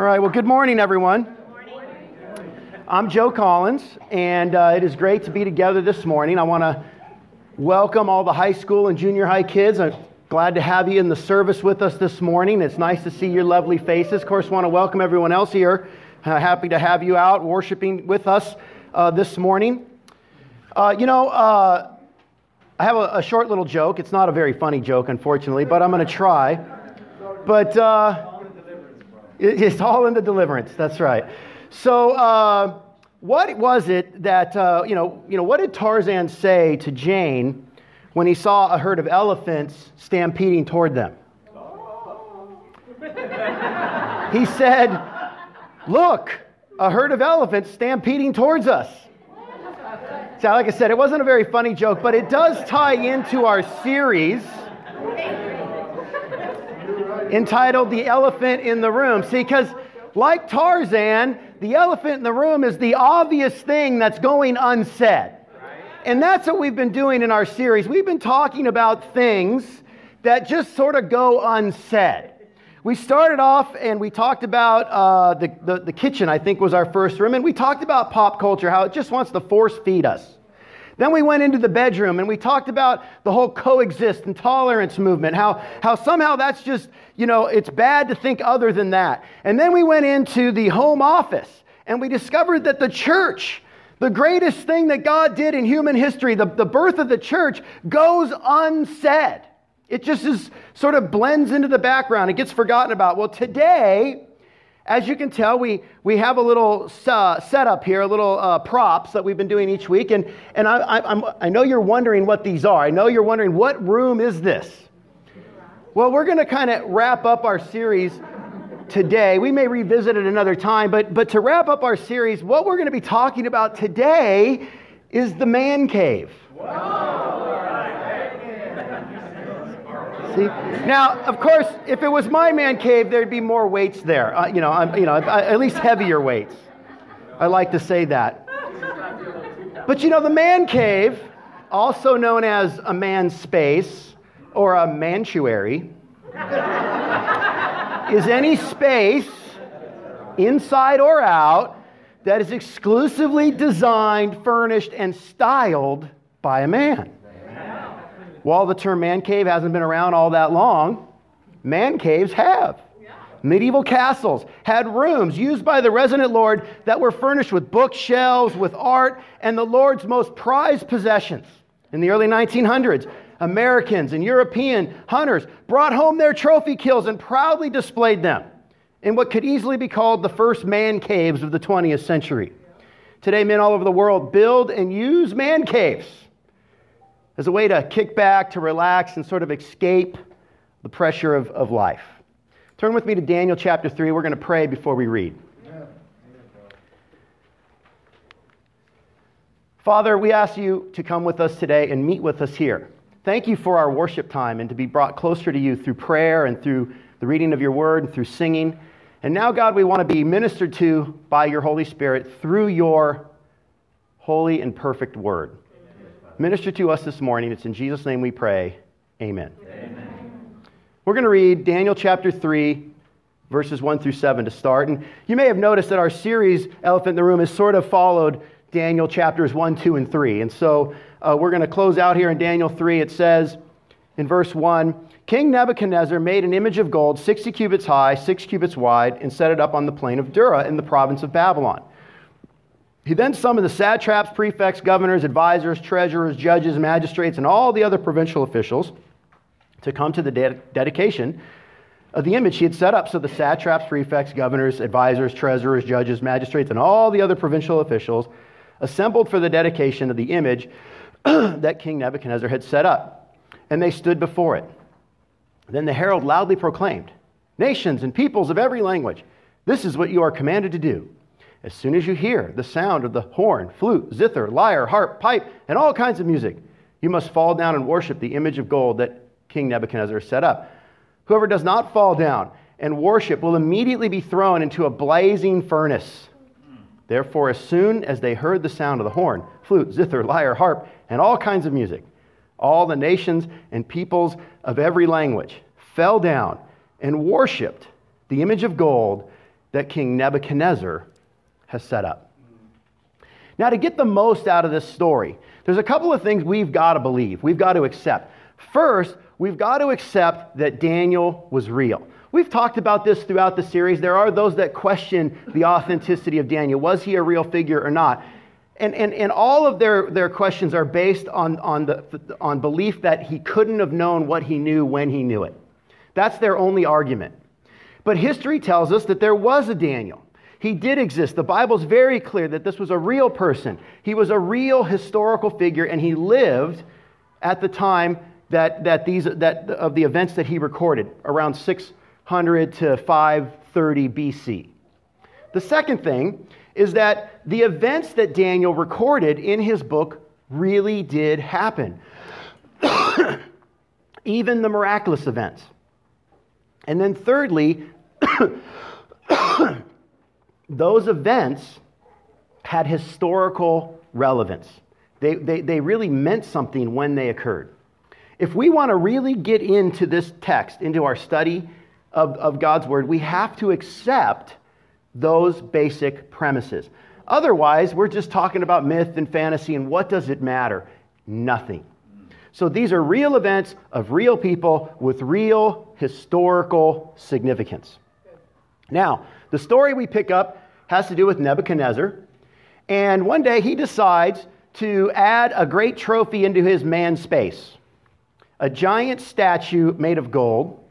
All right, well, good morning, everyone. I'm Joe Collins, and uh, it is great to be together this morning. I want to welcome all the high school and junior high kids. I'm glad to have you in the service with us this morning. It's nice to see your lovely faces. Of course, want to welcome everyone else here. Uh, happy to have you out worshiping with us uh, this morning. Uh, you know, uh, I have a, a, short little joke. It's not a very funny joke, unfortunately, but I'm going to try. But uh, it's all in the deliverance. That's right. So, uh, what was it that, uh, you, know, you know, what did Tarzan say to Jane when he saw a herd of elephants stampeding toward them? he said, Look, a herd of elephants stampeding towards us. So, like I said, it wasn't a very funny joke, but it does tie into our series entitled The Elephant in the Room. See, because like Tarzan, the elephant in the room is the obvious thing that's going unsaid. And that's what we've been doing in our series. We've been talking about things that just sort of go unsaid. We started off and we talked about uh, the, the, the kitchen, I think was our first room, and we talked about pop culture, how it just wants to force feed us. Then we went into the bedroom and we talked about the whole coexist and tolerance movement, how, how somehow that's just, you know, it's bad to think other than that. And then we went into the home office and we discovered that the church, the greatest thing that God did in human history, the, the birth of the church, goes unsaid. It just is sort of blends into the background. It gets forgotten about. Well, today, as you can tell, we, we have a little uh, setup here, a little uh, props that we've been doing each week. And, and I, I, I know you're wondering what these are. I know you're wondering, what room is this? Well, we're going to kind of wrap up our series today. We may revisit it another time, but, but to wrap up our series, what we're going to be talking about today is the man cave. See? Now, of course, if it was my man cave, there'd be more weights there. Uh, you know, I'm, you know, at least heavier weights. I like to say that. But you know, the man cave, also known as a man's space or a mantuary, is any space, inside or out, that is exclusively designed, furnished, and styled by a man. While the term man cave hasn't been around all that long, man caves have. Medieval castles had rooms used by the resident lord that were furnished with bookshelves, with art, and the lord's most prized possessions. In the early 1900s, Americans and European hunters brought home their trophy kills and proudly displayed them in what could easily be called the first man caves of the 20th century. Today, men all over the world build and use man caves as a way to kick back, to relax, and sort of escape the pressure of, of life. Turn with me to Daniel chapter 3. We're going to pray before we read. Father, we ask you to come with us today and meet with us here. Thank you for our worship time and to be brought closer to you through prayer and through the reading of your word and through singing. And now, God, we want to be ministered to by your Holy Spirit through your holy and perfect word minister to us this morning. It's in Jesus' name we pray. Amen. Amen. We're going to read Daniel chapter 3, verses 1 through 7 to start. And you may have noticed that our series, Elephant in the Room, has sort of followed Daniel chapters 1, 2, and 3. And so uh, we're going to close out here in Daniel 3. It says in verse 1 King Nebuchadnezzar made an image of gold, 60 cubits high, 6 cubits wide, and set it up on the plain of Dura in the province of Babylon. He then summoned the satraps, prefects, governors, advisors, treasurers, judges, magistrates, and all the other provincial officials to come to the dedication of the image he had set up. So the satraps, prefects, governors, advisors, treasurers, judges, magistrates, and all the other provincial officials assembled for the dedication of the image that King Nebuchadnezzar had set up. And they stood before it. Then the herald loudly proclaimed, Nations and peoples of every language, this is what you are commanded to do. As soon as you hear the sound of the horn, flute, zither, lyre, harp, pipe, and all kinds of music, you must fall down and worship the image of gold that King Nebuchadnezzar set up. Whoever does not fall down and worship will immediately be thrown into a blazing furnace. Therefore, as soon as they heard the sound of the horn, flute, zither, lyre, harp, and all kinds of music, all the nations and peoples of every language fell down and worshiped the image of gold that King Nebuchadnezzar has set up. Now, to get the most out of this story, there's a couple of things we've got to believe, we've got to accept. First, we've got to accept that Daniel was real. We've talked about this throughout the series. There are those that question the authenticity of Daniel. Was he a real figure or not? And, and, and all of their, their questions are based on, on, the, on belief that he couldn't have known what he knew when he knew it. That's their only argument. But history tells us that there was a Daniel. He did exist. The Bible's very clear that this was a real person. He was a real historical figure, and he lived at the time that, that these, that, of the events that he recorded, around 600 to 530 BC. The second thing is that the events that Daniel recorded in his book really did happen, even the miraculous events. And then, thirdly, those events had historical relevance. They, they, they really meant something when they occurred. If we want to really get into this text, into our study of, of God's word, we have to accept those basic premises. Otherwise, we're just talking about myth and fantasy, and what does it matter? Nothing. So these are real events of real people with real historical significance. Now, the story we pick up has to do with Nebuchadnezzar. And one day he decides to add a great trophy into his man space a giant statue made of gold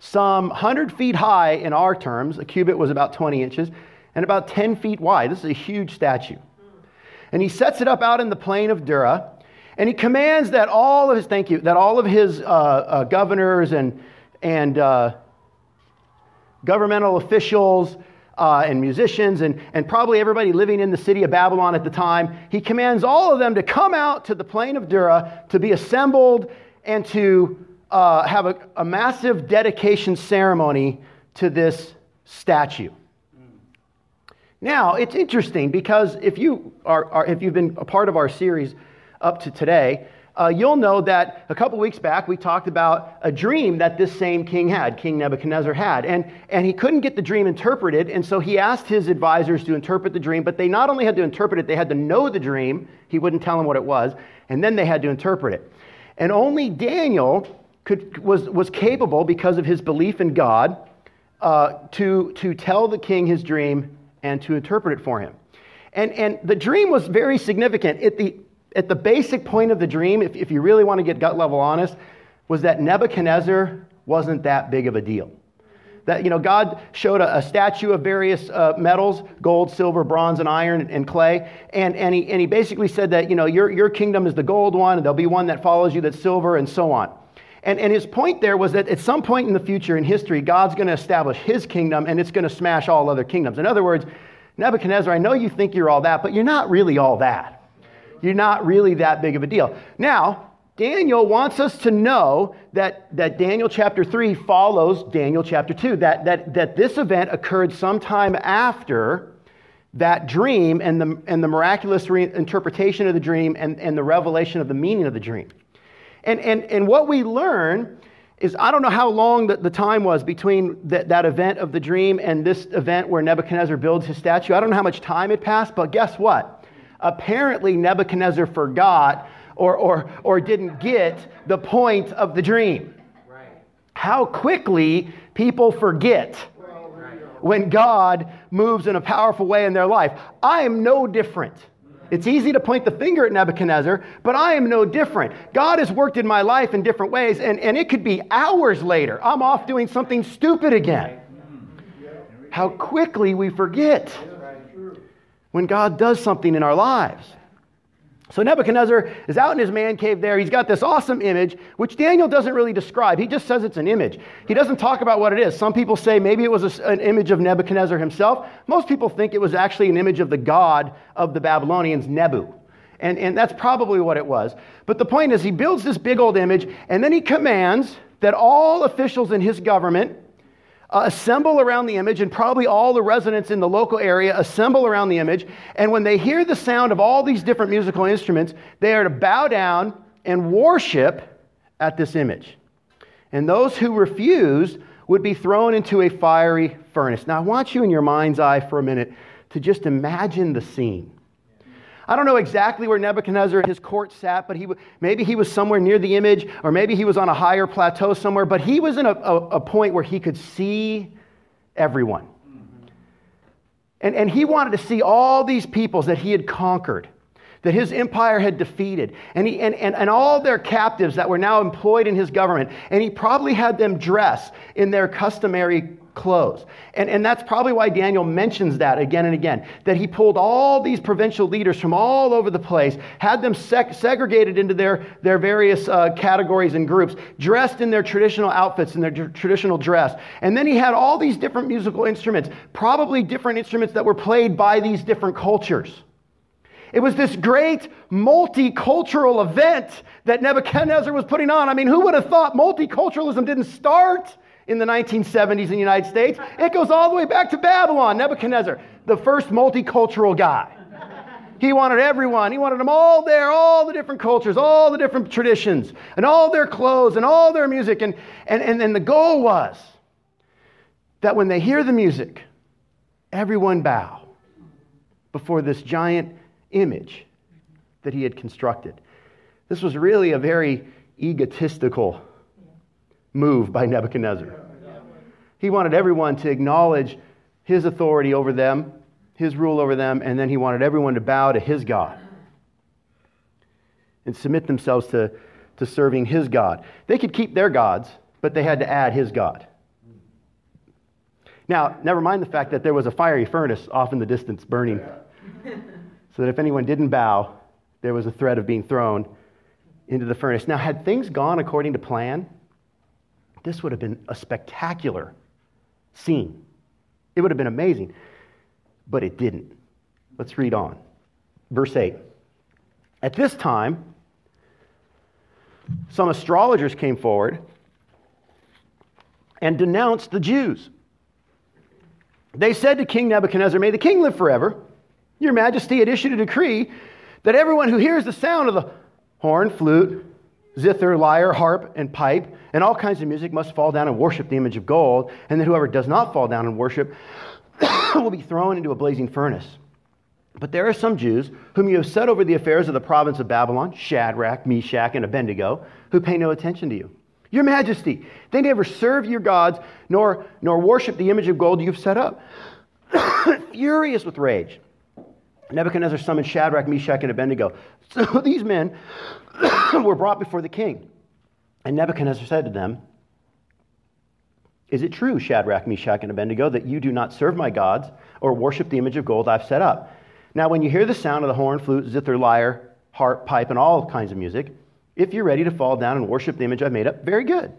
some 100 feet high in our terms. A cubit was about 20 inches, and about 10 feet wide. This is a huge statue. And he sets it up out in the plain of Dura, and he commands that all of his, thank you, that all of his uh, uh, governors and, and uh, governmental officials uh, and musicians and, and probably everybody living in the city of Babylon at the time, he commands all of them to come out to the plain of Dura to be assembled and to uh, have a, a massive dedication ceremony to this statue. Now, it's interesting because if, you are, are, if you've been a part of our series up to today, uh, you'll know that a couple weeks back we talked about a dream that this same king had, King Nebuchadnezzar had. And, and he couldn't get the dream interpreted, and so he asked his advisors to interpret the dream, but they not only had to interpret it, they had to know the dream. He wouldn't tell them what it was, and then they had to interpret it. And only Daniel could, was, was capable, because of his belief in God, uh, to, to tell the king his dream and to interpret it for him. And, and the dream was very significant. At the, at the basic point of the dream, if, if you really want to get gut level honest, was that Nebuchadnezzar wasn't that big of a deal. That, you know, God showed a, a statue of various uh, metals gold, silver, bronze, and iron, and clay. And, and, he, and he basically said that, you know, your, your kingdom is the gold one, and there'll be one that follows you that's silver, and so on. And, and his point there was that at some point in the future in history, God's going to establish his kingdom and it's going to smash all other kingdoms. In other words, Nebuchadnezzar, I know you think you're all that, but you're not really all that. You're not really that big of a deal. Now, Daniel wants us to know that, that Daniel chapter 3 follows Daniel chapter 2, that, that, that this event occurred sometime after that dream and the, and the miraculous re- interpretation of the dream and, and the revelation of the meaning of the dream. And, and, and what we learn is I don't know how long the, the time was between that, that event of the dream and this event where Nebuchadnezzar builds his statue. I don't know how much time had passed, but guess what? Apparently, Nebuchadnezzar forgot or, or, or didn't get the point of the dream. Right. How quickly people forget when God moves in a powerful way in their life. I am no different. It's easy to point the finger at Nebuchadnezzar, but I am no different. God has worked in my life in different ways, and, and it could be hours later. I'm off doing something stupid again. How quickly we forget when God does something in our lives. So Nebuchadnezzar is out in his man cave there. He's got this awesome image, which Daniel doesn't really describe. He just says it's an image. He doesn't talk about what it is. Some people say maybe it was an image of Nebuchadnezzar himself. Most people think it was actually an image of the god of the Babylonians, Nebu. And, and that's probably what it was. But the point is, he builds this big old image, and then he commands that all officials in his government uh, assemble around the image, and probably all the residents in the local area assemble around the image. And when they hear the sound of all these different musical instruments, they are to bow down and worship at this image. And those who refuse would be thrown into a fiery furnace. Now, I want you in your mind's eye for a minute to just imagine the scene. I don't know exactly where Nebuchadnezzar and his court sat, but he, maybe he was somewhere near the image, or maybe he was on a higher plateau somewhere, but he was in a, a, a point where he could see everyone. And, and he wanted to see all these peoples that he had conquered, that his empire had defeated, and, he, and, and, and all their captives that were now employed in his government. And he probably had them dress in their customary clothes. And, and that's probably why Daniel mentions that again and again that he pulled all these provincial leaders from all over the place, had them seg- segregated into their, their various uh, categories and groups, dressed in their traditional outfits and their traditional dress. And then he had all these different musical instruments, probably different instruments that were played by these different cultures. It was this great multicultural event that Nebuchadnezzar was putting on. I mean, who would have thought multiculturalism didn't start in the 1970s in the United States. It goes all the way back to Babylon, Nebuchadnezzar, the first multicultural guy. He wanted everyone. He wanted them all there, all the different cultures, all the different traditions, and all their clothes and all their music. And, and, and, and the goal was that when they hear the music, everyone bow before this giant image that he had constructed. This was really a very egotistical move by Nebuchadnezzar. He wanted everyone to acknowledge his authority over them, his rule over them, and then he wanted everyone to bow to his God and submit themselves to, to serving his God. They could keep their gods, but they had to add his God. Now, never mind the fact that there was a fiery furnace off in the distance burning, so that if anyone didn't bow, there was a threat of being thrown into the furnace. Now, had things gone according to plan, this would have been a spectacular scene. It would have been amazing. But it didn't. Let's read on. Verse 8. At this time, some astrologers came forward and denounced the Jews. They said to King Nebuchadnezzar, May the king live forever. Your majesty had issued a decree that everyone who hears the sound of the horn, flute, zither, lyre, harp, and pipe, and all kinds of music must fall down and worship the image of gold, and that whoever does not fall down and worship will be thrown into a blazing furnace. But there are some Jews whom you have set over the affairs of the province of Babylon, Shadrach, Meshach, and Abednego, who pay no attention to you. Your majesty, they never serve your gods nor, nor worship the image of gold you've set up. Furious with rage, Nebuchadnezzar summoned Shadrach, Meshach, and Abednego. So these men were brought before the king. And Nebuchadnezzar said to them, Is it true, Shadrach, Meshach, and Abednego, that you do not serve my gods or worship the image of gold I've set up? Now, when you hear the sound of the horn, flute, zither, lyre, harp, pipe, and all kinds of music, if you're ready to fall down and worship the image I've made up, very good.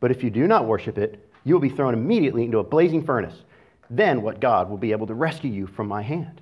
But if you do not worship it, you will be thrown immediately into a blazing furnace. Then what God will be able to rescue you from my hand?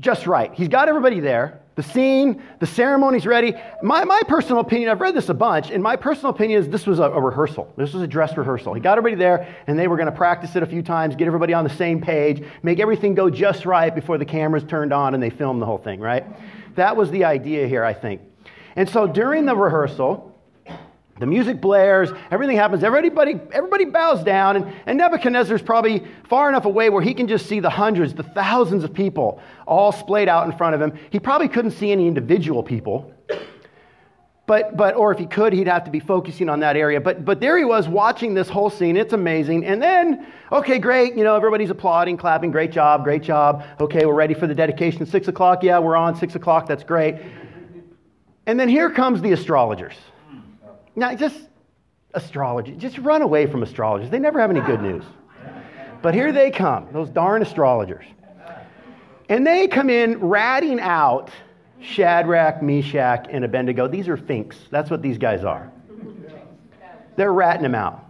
just right. He's got everybody there. The scene, the ceremony's ready. My, my personal opinion, I've read this a bunch, and my personal opinion is this was a, a rehearsal. This was a dress rehearsal. He got everybody there, and they were going to practice it a few times, get everybody on the same page, make everything go just right before the cameras turned on and they filmed the whole thing, right? That was the idea here, I think. And so during the rehearsal, the music blares, everything happens, everybody, everybody bows down, and, and Nebuchadnezzar's probably far enough away where he can just see the hundreds, the thousands of people all splayed out in front of him. He probably couldn't see any individual people. But, but, or if he could, he'd have to be focusing on that area. But, but there he was watching this whole scene. It's amazing. And then, okay, great. You know, everybody's applauding, clapping. Great job, great job. Okay, we're ready for the dedication. Six o'clock. Yeah, we're on. Six o'clock. That's great. And then here comes the astrologers. Now, just astrology, just run away from astrologers. They never have any good news. But here they come, those darn astrologers. And they come in ratting out Shadrach, Meshach, and Abednego. These are finks. That's what these guys are. They're ratting them out.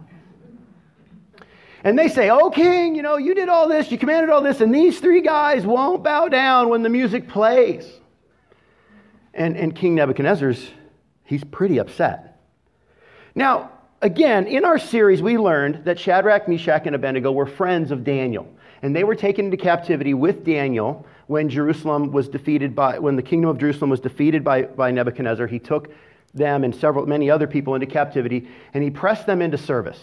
And they say, Oh, king, you know, you did all this, you commanded all this, and these three guys won't bow down when the music plays. And, and King Nebuchadnezzar's, he's pretty upset. Now, again, in our series, we learned that Shadrach, Meshach, and Abednego were friends of Daniel. And they were taken into captivity with Daniel when Jerusalem was defeated by, when the kingdom of Jerusalem was defeated by, by Nebuchadnezzar. He took them and several, many other people into captivity, and he pressed them into service.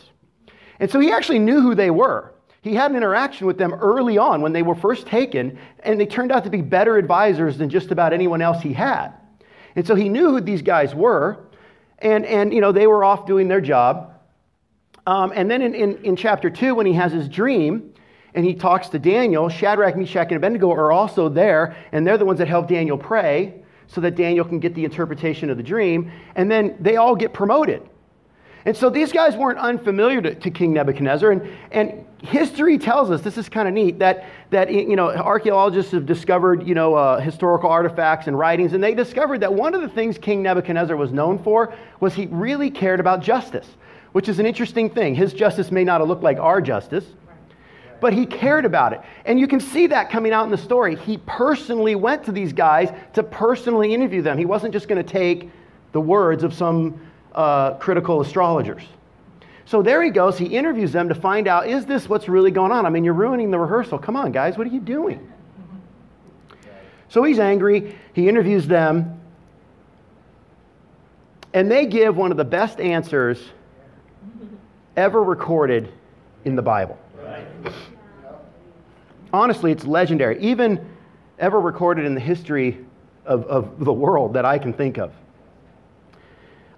And so he actually knew who they were. He had an interaction with them early on when they were first taken, and they turned out to be better advisors than just about anyone else he had. And so he knew who these guys were, and, and you know, they were off doing their job. Um, and then in, in, in chapter 2, when he has his dream, and he talks to Daniel, Shadrach, Meshach, and Abednego are also there, and they're the ones that help Daniel pray so that Daniel can get the interpretation of the dream, and then they all get promoted. And so these guys weren't unfamiliar to, to King Nebuchadnezzar, and, and history tells us this is kind of neat that that you know archaeologists have discovered you know uh, historical artifacts and writings, and they discovered that one of the things King Nebuchadnezzar was known for was he really cared about justice, which is an interesting thing. His justice may not have looked like our justice, but he cared about it. And you can see that coming out in the story. He personally went to these guys to personally interview them. He wasn't just going to take the words of some uh, critical astrologers. So there he goes. He interviews them to find out is this what's really going on? I mean, you're ruining the rehearsal. Come on, guys, what are you doing? So he's angry. He interviews them. And they give one of the best answers ever recorded in the Bible. Honestly, it's legendary, even ever recorded in the history of, of the world that I can think of.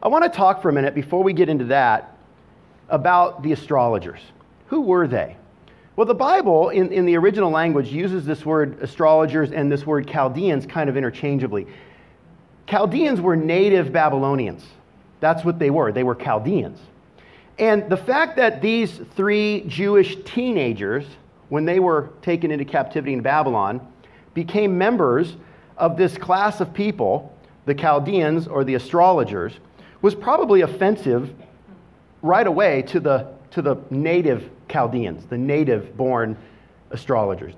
I want to talk for a minute before we get into that about the astrologers. Who were they? Well, the Bible in, in the original language uses this word astrologers and this word Chaldeans kind of interchangeably. Chaldeans were native Babylonians. That's what they were. They were Chaldeans. And the fact that these three Jewish teenagers, when they were taken into captivity in Babylon, became members of this class of people, the Chaldeans or the astrologers, was probably offensive right away to the, to the native Chaldeans, the native born astrologers.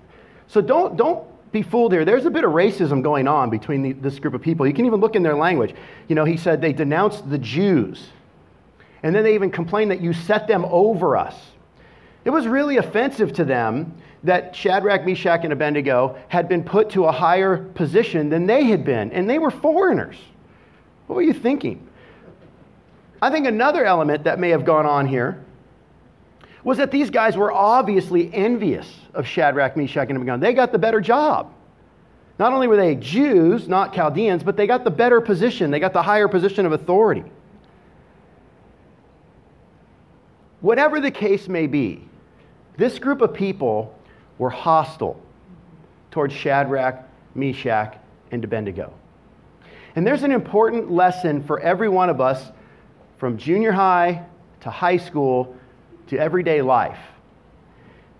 So don't, don't be fooled here. There's a bit of racism going on between the, this group of people. You can even look in their language. You know, he said they denounced the Jews and then they even complained that you set them over us. It was really offensive to them that Shadrach, Meshach, and Abednego had been put to a higher position than they had been, and they were foreigners. What were you thinking? I think another element that may have gone on here was that these guys were obviously envious of Shadrach, Meshach, and Abednego. They got the better job. Not only were they Jews, not Chaldeans, but they got the better position, they got the higher position of authority. Whatever the case may be, this group of people were hostile towards Shadrach, Meshach, and Abednego. And there's an important lesson for every one of us from junior high to high school to everyday life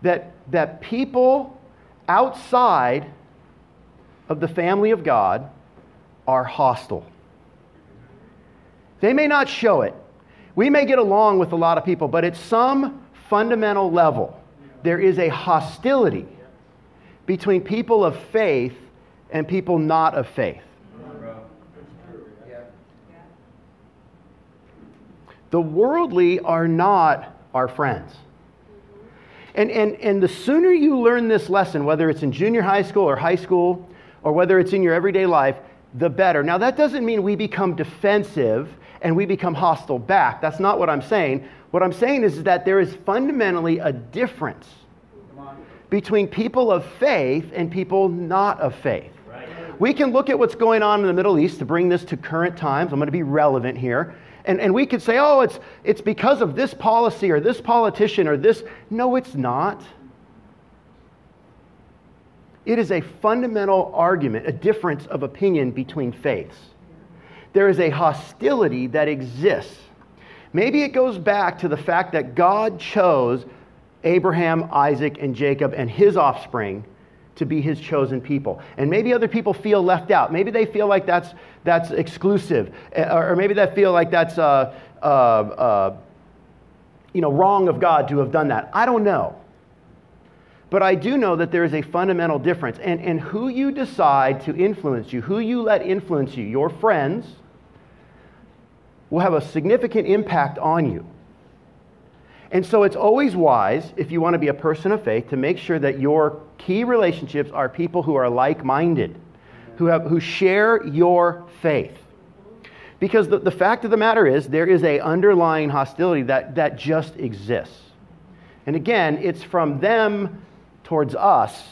that, that people outside of the family of God are hostile. They may not show it, we may get along with a lot of people, but at some fundamental level, there is a hostility between people of faith and people not of faith. The worldly are not our friends. And, and, and the sooner you learn this lesson, whether it's in junior high school or high school, or whether it's in your everyday life, the better. Now, that doesn't mean we become defensive and we become hostile back. That's not what I'm saying. What I'm saying is that there is fundamentally a difference between people of faith and people not of faith. We can look at what's going on in the Middle East to bring this to current times. I'm going to be relevant here. And, and we could say, oh, it's, it's because of this policy or this politician or this. No, it's not. It is a fundamental argument, a difference of opinion between faiths there is a hostility that exists. Maybe it goes back to the fact that God chose Abraham, Isaac, and Jacob and his offspring to be his chosen people. And maybe other people feel left out. Maybe they feel like that's, that's exclusive. Eh, or maybe they feel like that's uh, uh, uh, you know, wrong of God to have done that. I don't know. But I do know that there is a fundamental difference. And, and who you decide to influence you, who you let influence you, your friends, will have a significant impact on you. And so it's always wise, if you want to be a person of faith, to make sure that your key relationships are people who are like minded, who, have, who share your faith. Because the, the fact of the matter is, there is a underlying hostility that, that just exists. And again, it's from them towards us,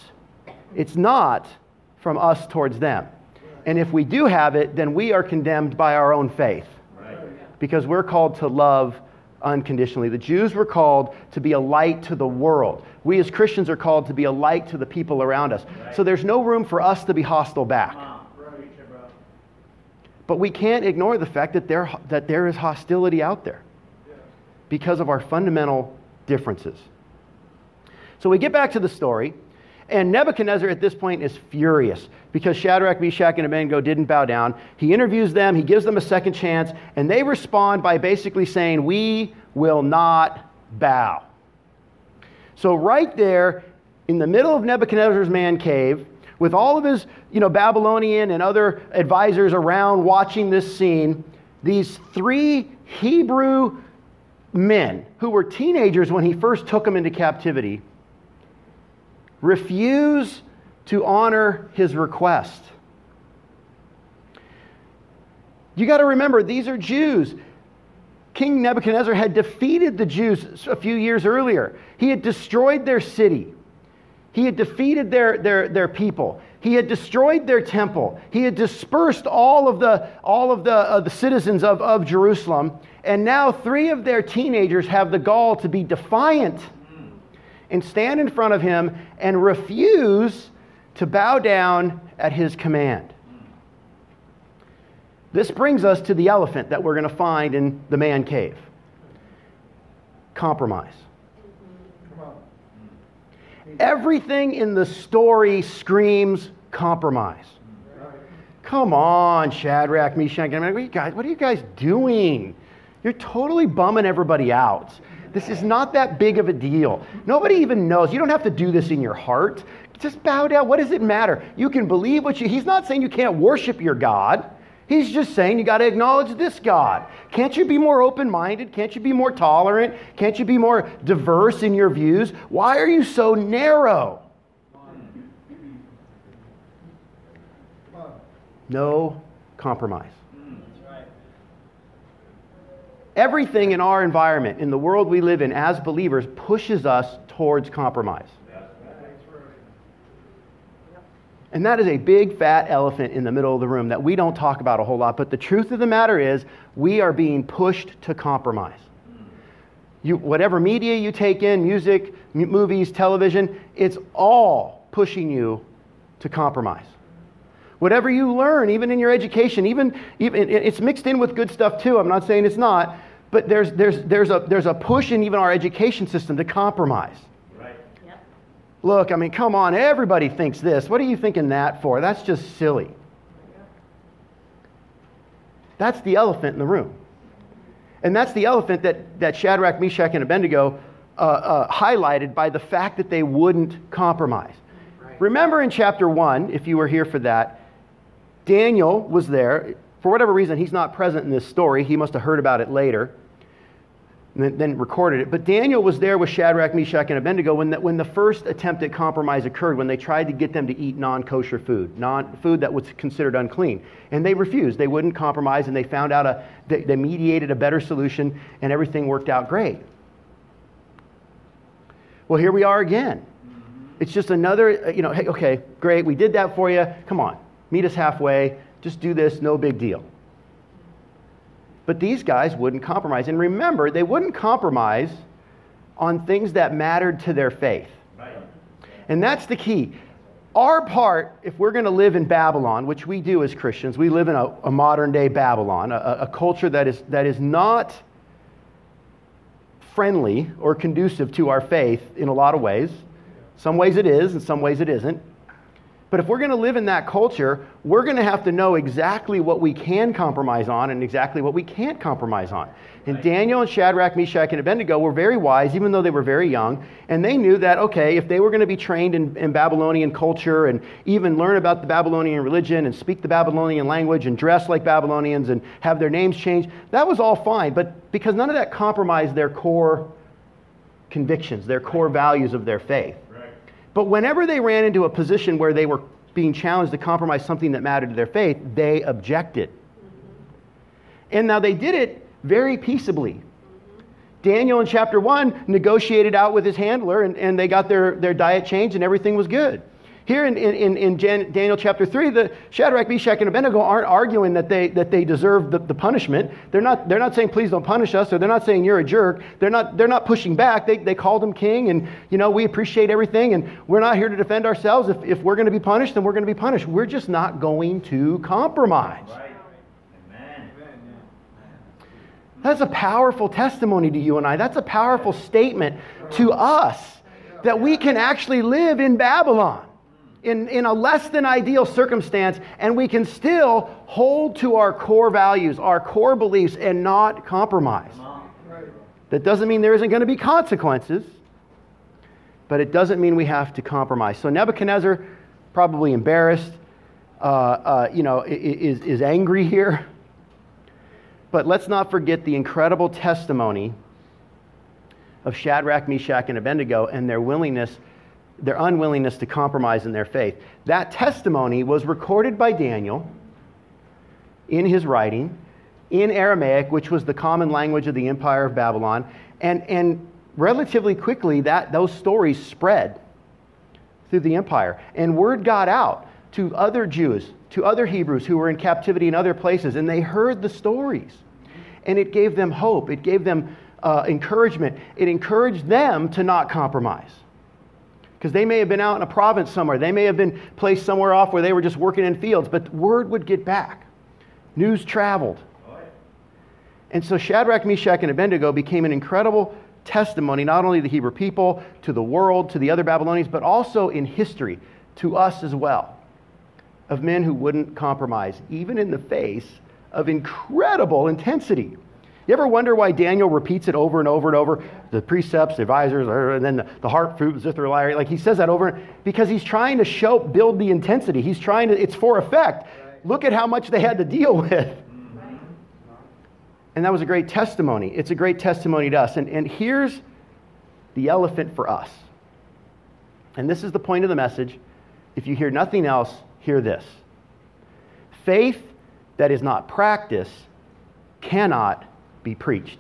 it's not from us towards them. And if we do have it, then we are condemned by our own faith. Because we're called to love unconditionally. The Jews were called to be a light to the world. We as Christians are called to be a light to the people around us. So there's no room for us to be hostile back. But we can't ignore the fact that there, that there is hostility out there because of our fundamental differences. So we get back to the story, and Nebuchadnezzar at this point is furious because Shadrach, Meshach, and Abednego didn't bow down. He interviews them, he gives them a second chance, and they respond by basically saying, We will not bow. So, right there in the middle of Nebuchadnezzar's man cave, with all of his you know, Babylonian and other advisors around watching this scene, these three Hebrew men who were teenagers when he first took them into captivity refuse to honor his request. You got to remember, these are Jews. King Nebuchadnezzar had defeated the Jews a few years earlier. He had destroyed their city. He had defeated their, their, their people. He had destroyed their temple. He had dispersed all of the, all of the, uh, the citizens of, of Jerusalem. And now three of their teenagers have the gall to be defiant and stand in front of him and refuse to bow down at his command. This brings us to the elephant that we're going to find in the man cave compromise. Everything in the story screams compromise. Come on, Shadrach, Meshach, are you guys, what are you guys doing? You're totally bumming everybody out. This is not that big of a deal. Nobody even knows. You don't have to do this in your heart. Just bow down. What does it matter? You can believe what you. He's not saying you can't worship your God. He's just saying you got to acknowledge this God. Can't you be more open minded? Can't you be more tolerant? Can't you be more diverse in your views? Why are you so narrow? No compromise. Everything in our environment, in the world we live in as believers, pushes us towards compromise. And that is a big fat elephant in the middle of the room that we don't talk about a whole lot. But the truth of the matter is, we are being pushed to compromise. You, whatever media you take in, music, m- movies, television, it's all pushing you to compromise. Whatever you learn, even in your education, even, even it's mixed in with good stuff too. I'm not saying it's not, but there's, there's, there's, a, there's a push in even our education system to compromise. Right. Yep. Look, I mean, come on, everybody thinks this. What are you thinking that for? That's just silly. That's the elephant in the room. And that's the elephant that, that Shadrach, Meshach, and Abednego uh, uh, highlighted by the fact that they wouldn't compromise. Right. Remember in chapter 1, if you were here for that, Daniel was there. For whatever reason, he's not present in this story. He must have heard about it later and then, then, recorded it. But Daniel was there with Shadrach, Meshach, and Abednego when the, when the first attempt at compromise occurred, when they tried to get them to eat non kosher food, non food that was considered unclean. And they refused. They wouldn't compromise, and they found out a, they, they mediated a better solution, and everything worked out great. Well, here we are again. It's just another, uh, you know, hey, okay, great, we did that for you. Come on, meet us halfway. Just do this, no big deal. But these guys wouldn't compromise. And remember, they wouldn't compromise on things that mattered to their faith. Right. And that's the key. Our part, if we're going to live in Babylon, which we do as Christians, we live in a, a modern day Babylon, a, a culture that is, that is not friendly or conducive to our faith in a lot of ways. Some ways it is, and some ways it isn't. But if we're going to live in that culture, we're going to have to know exactly what we can compromise on and exactly what we can't compromise on. And right. Daniel and Shadrach, Meshach, and Abednego were very wise, even though they were very young. And they knew that, okay, if they were going to be trained in, in Babylonian culture and even learn about the Babylonian religion and speak the Babylonian language and dress like Babylonians and have their names changed, that was all fine. But because none of that compromised their core convictions, their core values of their faith. But whenever they ran into a position where they were being challenged to compromise something that mattered to their faith, they objected. And now they did it very peaceably. Daniel in chapter 1 negotiated out with his handler, and, and they got their, their diet changed, and everything was good. Here in, in, in Jan, Daniel chapter 3, the Shadrach, Meshach, and Abednego aren't arguing that they, that they deserve the, the punishment. They're not, they're not saying, please don't punish us, or they're not saying you're a jerk. They're not, they're not pushing back. They, they called him king, and, you know, we appreciate everything, and we're not here to defend ourselves. If, if we're going to be punished, then we're going to be punished. We're just not going to compromise. Right. That's a powerful testimony to you and I. That's a powerful statement to us that we can actually live in Babylon in, in a less than ideal circumstance, and we can still hold to our core values, our core beliefs, and not compromise. That doesn't mean there isn't going to be consequences, but it doesn't mean we have to compromise. So Nebuchadnezzar, probably embarrassed, uh, uh, you know, is, is angry here. But let's not forget the incredible testimony of Shadrach, Meshach, and Abednego and their willingness their unwillingness to compromise in their faith. That testimony was recorded by Daniel in his writing in Aramaic, which was the common language of the Empire of Babylon. And, and relatively quickly, that, those stories spread through the empire. And word got out to other Jews, to other Hebrews who were in captivity in other places, and they heard the stories. And it gave them hope, it gave them uh, encouragement, it encouraged them to not compromise because they may have been out in a province somewhere. They may have been placed somewhere off where they were just working in fields, but word would get back. News traveled. And so Shadrach, Meshach, and Abednego became an incredible testimony, not only to the Hebrew people, to the world, to the other Babylonians, but also in history, to us as well, of men who wouldn't compromise, even in the face of incredible intensity. You ever wonder why Daniel repeats it over and over and over? The prefects, the advisors, uh, and then the, the heart, fruit, zither lyre. Like he says that over because he's trying to show, build the intensity. He's trying to, it's for effect. Look at how much they had to deal with. And that was a great testimony. It's a great testimony to us. And, and here's the elephant for us. And this is the point of the message. If you hear nothing else, hear this faith that is not practice cannot be preached.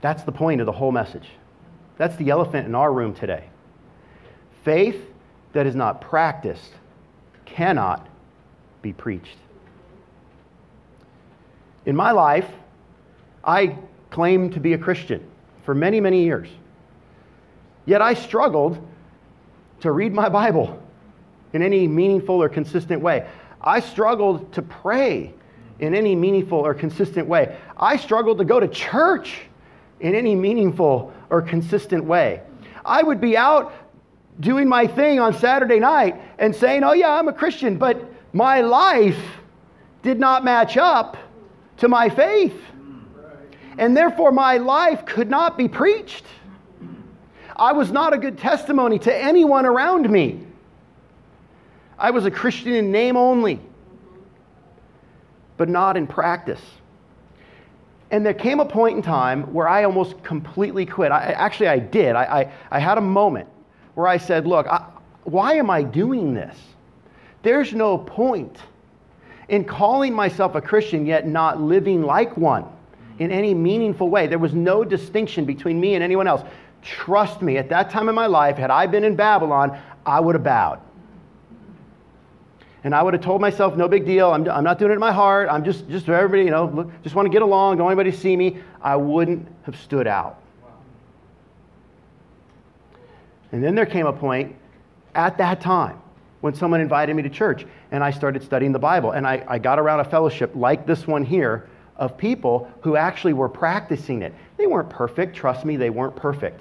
That's the point of the whole message. That's the elephant in our room today. Faith that is not practiced cannot be preached. In my life, I claimed to be a Christian for many, many years. Yet I struggled to read my Bible in any meaningful or consistent way. I struggled to pray in any meaningful or consistent way. I struggled to go to church in any meaningful or consistent way. I would be out doing my thing on Saturday night and saying, Oh, yeah, I'm a Christian, but my life did not match up to my faith. And therefore, my life could not be preached. I was not a good testimony to anyone around me. I was a Christian in name only, but not in practice. And there came a point in time where I almost completely quit. I, actually, I did. I, I, I, had a moment where I said, Look, I, why am I doing this? There's no point in calling myself a Christian yet not living like one in any meaningful way. There was no distinction between me and anyone else. Trust me, at that time in my life, had I been in Babylon, I would have bowed. And I would have told myself, no big deal. I'm, I'm not doing it in my heart. I'm just, just for everybody, you know, look, just want to get along. Don't anybody see me. I wouldn't have stood out. And then there came a point at that time when someone invited me to church and I started studying the Bible. And I, I got around a fellowship like this one here of people who actually were practicing it. They weren't perfect. Trust me, they weren't perfect.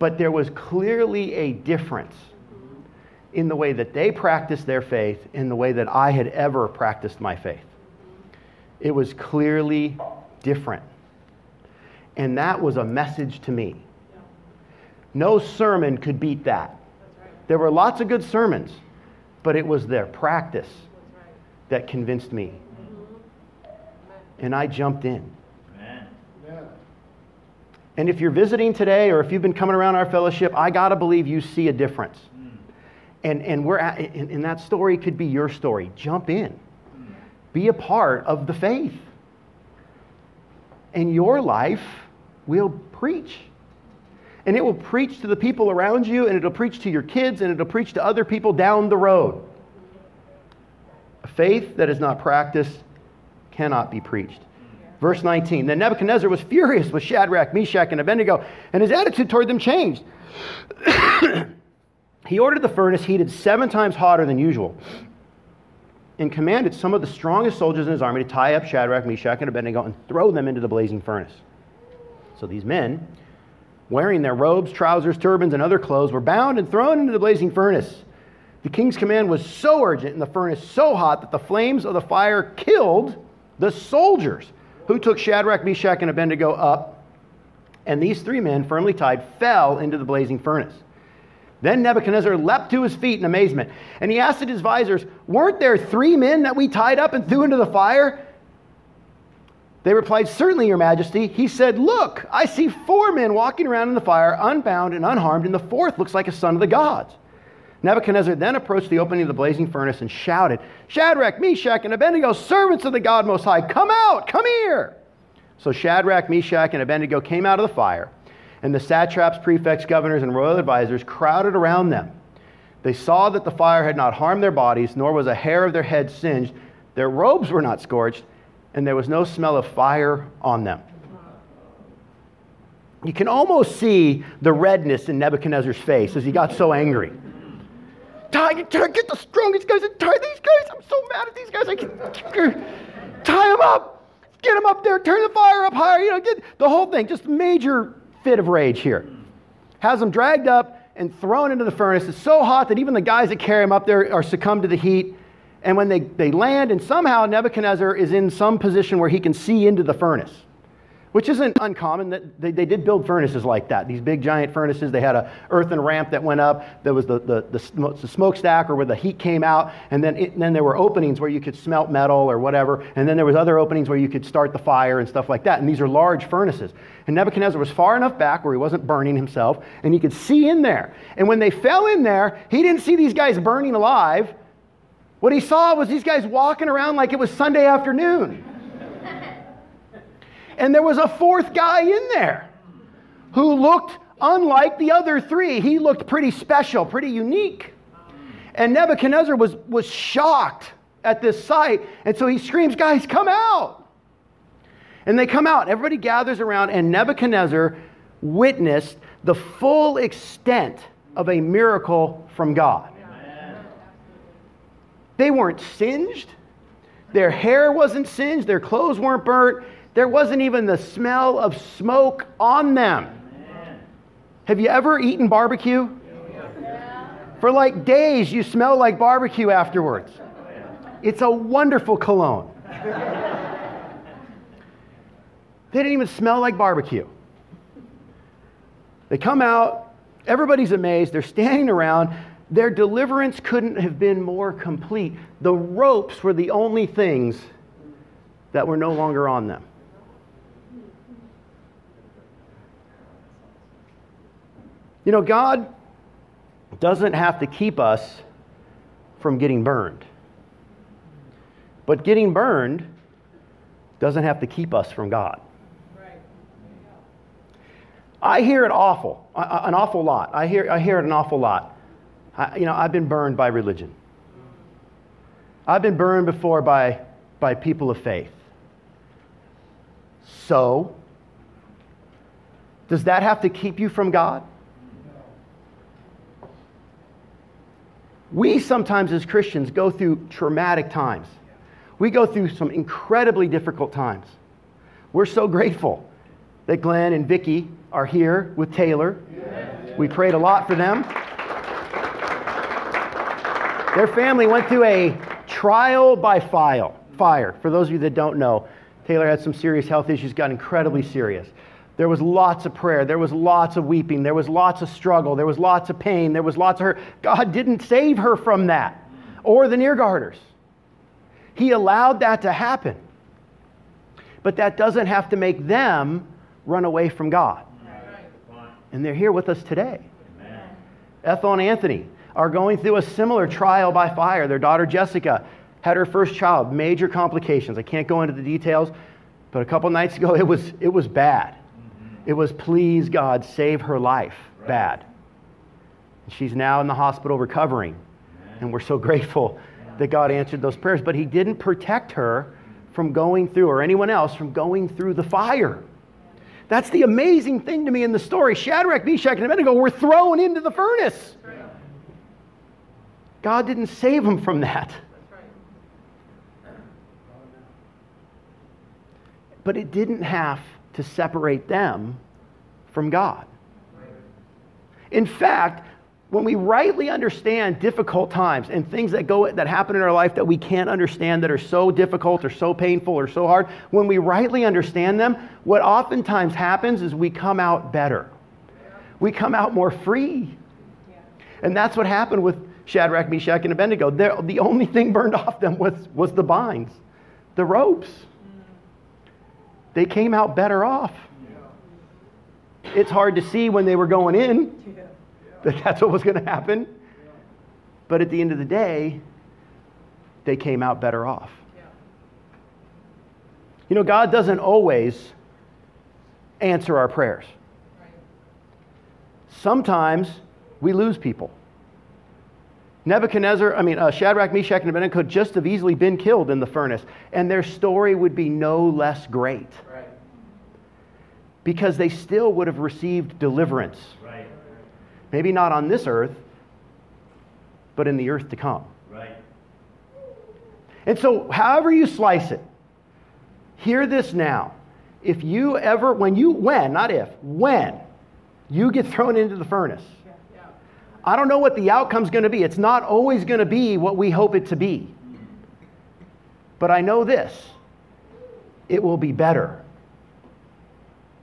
but there was clearly a difference in the way that they practiced their faith in the way that I had ever practiced my faith. It was clearly different. And that was a message to me. No sermon could beat that. There were lots of good sermons, but it was their practice that convinced me. And I jumped in. And if you're visiting today or if you've been coming around our fellowship, I got to believe you see a difference. And, and, we're at, and, and that story could be your story. Jump in, be a part of the faith. And your life will preach. And it will preach to the people around you, and it'll preach to your kids, and it'll preach to other people down the road. A faith that is not practiced cannot be preached. Verse 19 Then Nebuchadnezzar was furious with Shadrach, Meshach, and Abednego, and his attitude toward them changed. he ordered the furnace heated seven times hotter than usual and commanded some of the strongest soldiers in his army to tie up Shadrach, Meshach, and Abednego and throw them into the blazing furnace. So these men, wearing their robes, trousers, turbans, and other clothes, were bound and thrown into the blazing furnace. The king's command was so urgent and the furnace so hot that the flames of the fire killed the soldiers who took Shadrach, Meshach, and Abednego up. And these three men, firmly tied, fell into the blazing furnace. Then Nebuchadnezzar leapt to his feet in amazement, and he asked his advisors, Weren't there three men that we tied up and threw into the fire? They replied, Certainly, Your Majesty. He said, Look, I see four men walking around in the fire, unbound and unharmed, and the fourth looks like a son of the gods. Nebuchadnezzar then approached the opening of the blazing furnace and shouted, Shadrach, Meshach, and Abednego, servants of the God Most High, come out, come here. So Shadrach, Meshach, and Abednego came out of the fire and the satraps, prefects, governors, and royal advisers crowded around them. They saw that the fire had not harmed their bodies, nor was a hair of their head singed. Their robes were not scorched, and there was no smell of fire on them. You can almost see the redness in Nebuchadnezzar's face as he got so angry. Tie, tie, get the strongest guys and tie these guys. I'm so mad at these guys. I can tie them up. Get them up there. Turn the fire up higher. You know, get the whole thing. Just major fit of rage here. Has them dragged up and thrown into the furnace. It's so hot that even the guys that carry them up there are succumbed to the heat. And when they, they land, and somehow Nebuchadnezzar is in some position where he can see into the furnace which isn't uncommon. That they, they did build furnaces like that. These big giant furnaces. They had a earthen ramp that went up. There was the, the, the, the smokestack or where the heat came out, and then it, and then there were openings where you could smelt metal or whatever, and then there was other openings where you could start the fire and stuff like that. And these are large furnaces. And Nebuchadnezzar was far enough back where he wasn't burning himself, and he could see in there. And when they fell in there, he didn't see these guys burning alive. What he saw was these guys walking around like it was Sunday afternoon. And there was a fourth guy in there who looked unlike the other three. He looked pretty special, pretty unique. And Nebuchadnezzar was, was shocked at this sight. And so he screams, Guys, come out. And they come out. Everybody gathers around, and Nebuchadnezzar witnessed the full extent of a miracle from God. They weren't singed, their hair wasn't singed, their clothes weren't burnt. There wasn't even the smell of smoke on them. Have you ever eaten barbecue? For like days, you smell like barbecue afterwards. It's a wonderful cologne. they didn't even smell like barbecue. They come out, everybody's amazed, they're standing around. Their deliverance couldn't have been more complete. The ropes were the only things that were no longer on them. You know, God doesn't have to keep us from getting burned. But getting burned doesn't have to keep us from God. I hear it awful, an awful lot. I hear, I hear it an awful lot. I, you know, I've been burned by religion. I've been burned before by, by people of faith. So, does that have to keep you from God? We sometimes, as Christians, go through traumatic times. We go through some incredibly difficult times. We're so grateful that Glenn and Vicki are here with Taylor. We prayed a lot for them. Their family went through a trial by file, fire. For those of you that don't know, Taylor had some serious health issues, got incredibly serious. There was lots of prayer. There was lots of weeping. There was lots of struggle. There was lots of pain. There was lots of hurt. God didn't save her from that or the Niergarders. He allowed that to happen. But that doesn't have to make them run away from God. And they're here with us today. Ethel and Anthony are going through a similar trial by fire. Their daughter Jessica had her first child, major complications. I can't go into the details, but a couple nights ago it was, it was bad. It was, please God, save her life. Right. Bad. She's now in the hospital recovering. Amen. And we're so grateful that God answered those prayers. But He didn't protect her from going through, or anyone else from going through the fire. That's the amazing thing to me in the story. Shadrach, Meshach, and Abednego were thrown into the furnace. God didn't save them from that. But it didn't have to separate them from God. In fact, when we rightly understand difficult times and things that go that happen in our life that we can't understand that are so difficult or so painful or so hard, when we rightly understand them, what oftentimes happens is we come out better. We come out more free. And that's what happened with Shadrach, Meshach, and Abednego. They're, the only thing burned off them was, was the binds, the ropes they came out better off. It's hard to see when they were going in that that's what was going to happen. But at the end of the day, they came out better off. You know, God doesn't always answer our prayers. Sometimes we lose people. Nebuchadnezzar, I mean, uh, Shadrach, Meshach, and Abednego could just have easily been killed in the furnace, and their story would be no less great. Right. Because they still would have received deliverance. Right. Maybe not on this earth, but in the earth to come. Right. And so, however you slice it, hear this now. If you ever, when you, when, not if, when you get thrown into the furnace, I don't know what the outcome's going to be. It's not always going to be what we hope it to be. But I know this it will be better.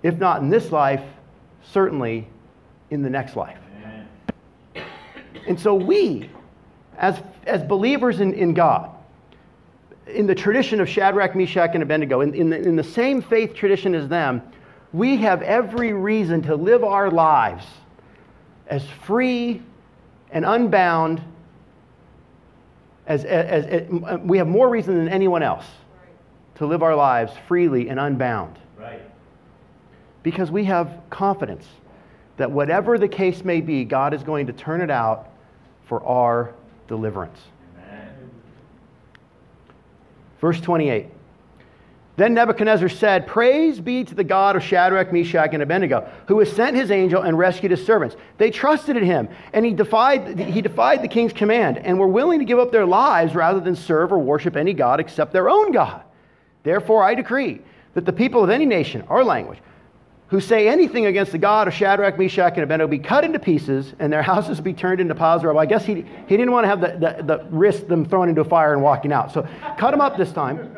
If not in this life, certainly in the next life. And so we, as, as believers in, in God, in the tradition of Shadrach, Meshach, and Abednego, in, in, the, in the same faith tradition as them, we have every reason to live our lives as free and unbound as, as, as, we have more reason than anyone else to live our lives freely and unbound. Right. Because we have confidence that whatever the case may be, God is going to turn it out for our deliverance. Amen. Verse 28. Then Nebuchadnezzar said, Praise be to the God of Shadrach, Meshach, and Abednego, who has sent his angel and rescued his servants. They trusted in him, and he defied, he defied the king's command, and were willing to give up their lives rather than serve or worship any God except their own God. Therefore, I decree that the people of any nation or language who say anything against the God of Shadrach, Meshach, and Abednego be cut into pieces, and their houses be turned into piles of rubble. I guess he, he didn't want to have the, the, the risk them thrown into a fire and walking out. So cut them up this time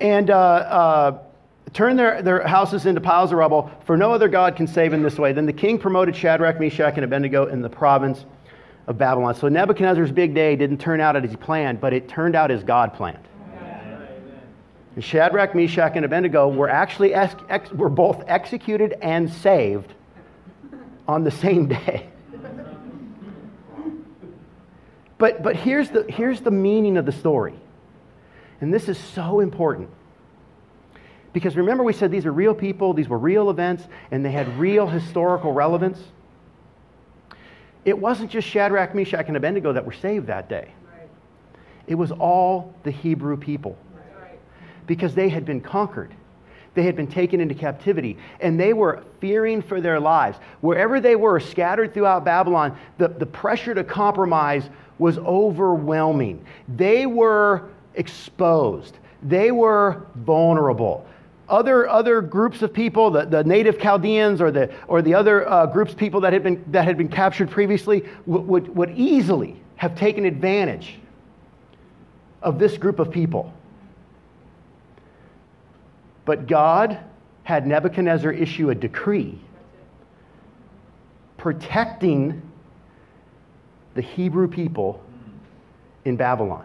and uh, uh, turn their, their houses into piles of rubble, for no other God can save in this way. Then the king promoted Shadrach, Meshach, and Abednego in the province of Babylon. So Nebuchadnezzar's big day didn't turn out as he planned, but it turned out as God planned. And Shadrach, Meshach, and Abednego were actually ex- ex- were both executed and saved on the same day. But, but here's, the, here's the meaning of the story. And this is so important. Because remember, we said these are real people, these were real events, and they had real historical relevance. It wasn't just Shadrach, Meshach, and Abednego that were saved that day, right. it was all the Hebrew people. Right. Because they had been conquered. They had been taken into captivity and they were fearing for their lives. Wherever they were, scattered throughout Babylon, the, the pressure to compromise was overwhelming. They were exposed, they were vulnerable. other, other groups of people, the, the native Chaldeans or the, or the other uh, groups of people that had been, that had been captured previously, would, would, would easily have taken advantage of this group of people. But God had Nebuchadnezzar issue a decree protecting the Hebrew people in Babylon.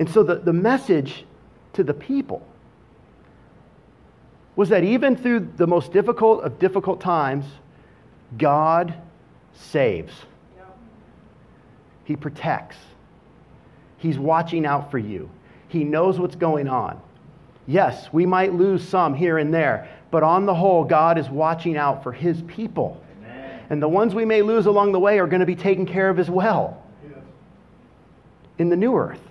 And so the, the message to the people was that even through the most difficult of difficult times, God saves. He protects. He's watching out for you. He knows what's going on. Yes, we might lose some here and there, but on the whole, God is watching out for His people. Amen. And the ones we may lose along the way are going to be taken care of as well yes. in the new earth.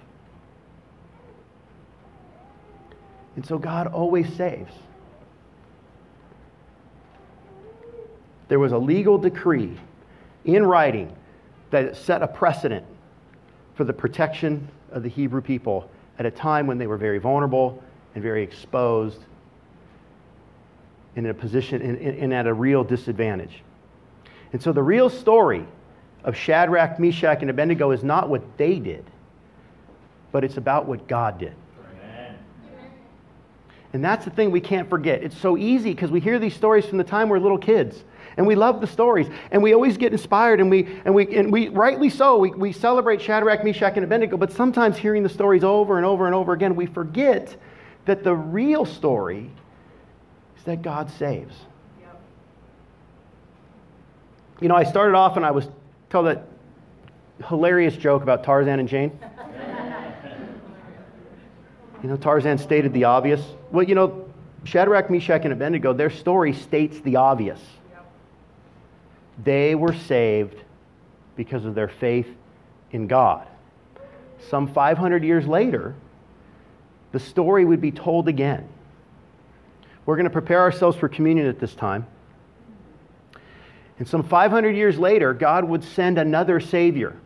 And so God always saves. There was a legal decree in writing that set a precedent for the protection of the Hebrew people at a time when they were very vulnerable and very exposed in a position and at a real disadvantage. And so the real story of Shadrach, Meshach, and Abednego is not what they did, but it's about what God did. And that's the thing we can't forget. It's so easy because we hear these stories from the time we're little kids. And we love the stories. And we always get inspired. And we, and we, and we rightly so, we, we celebrate Shadrach, Meshach, and Abednego. But sometimes hearing the stories over and over and over again, we forget that the real story is that God saves. Yep. You know, I started off and I was told that hilarious joke about Tarzan and Jane. you know, Tarzan stated the obvious. Well, you know, Shadrach, Meshach, and Abednego, their story states the obvious. Yep. They were saved because of their faith in God. Some 500 years later, the story would be told again. We're going to prepare ourselves for communion at this time. And some 500 years later, God would send another Savior.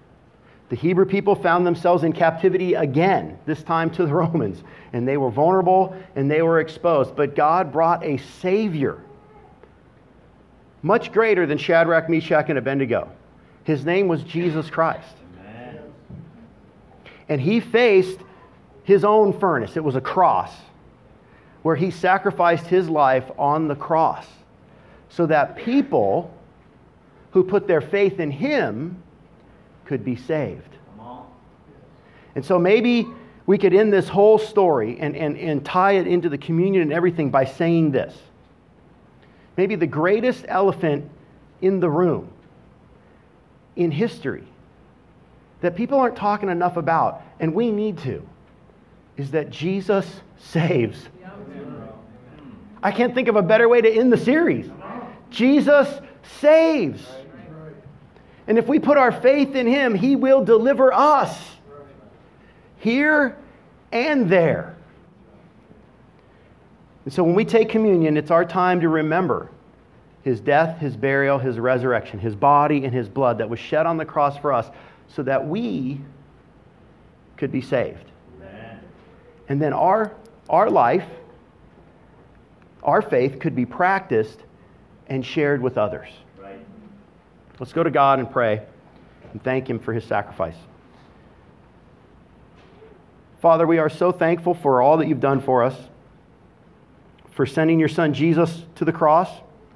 The Hebrew people found themselves in captivity again, this time to the Romans. And they were vulnerable and they were exposed. But God brought a Savior, much greater than Shadrach, Meshach, and Abednego. His name was Jesus Christ. Amen. And he faced his own furnace. It was a cross where he sacrificed his life on the cross so that people who put their faith in him could be saved. And so maybe we could end this whole story and, and, and tie it into the communion and everything by saying this. Maybe the greatest elephant in the room in history that people aren't talking enough about, and we need to is that Jesus saves. I can't think of a better way to end the series. Jesus saves. And if we put our faith in Him, He will deliver us here and there. And so when we take communion, it's our time to remember His death, His burial, His resurrection, His body, and His blood that was shed on the cross for us so that we could be saved. And then our, our life, our faith could be practiced and shared with others. Let's go to God and pray and thank Him for His sacrifice. Father, we are so thankful for all that you've done for us, for sending your Son Jesus to the cross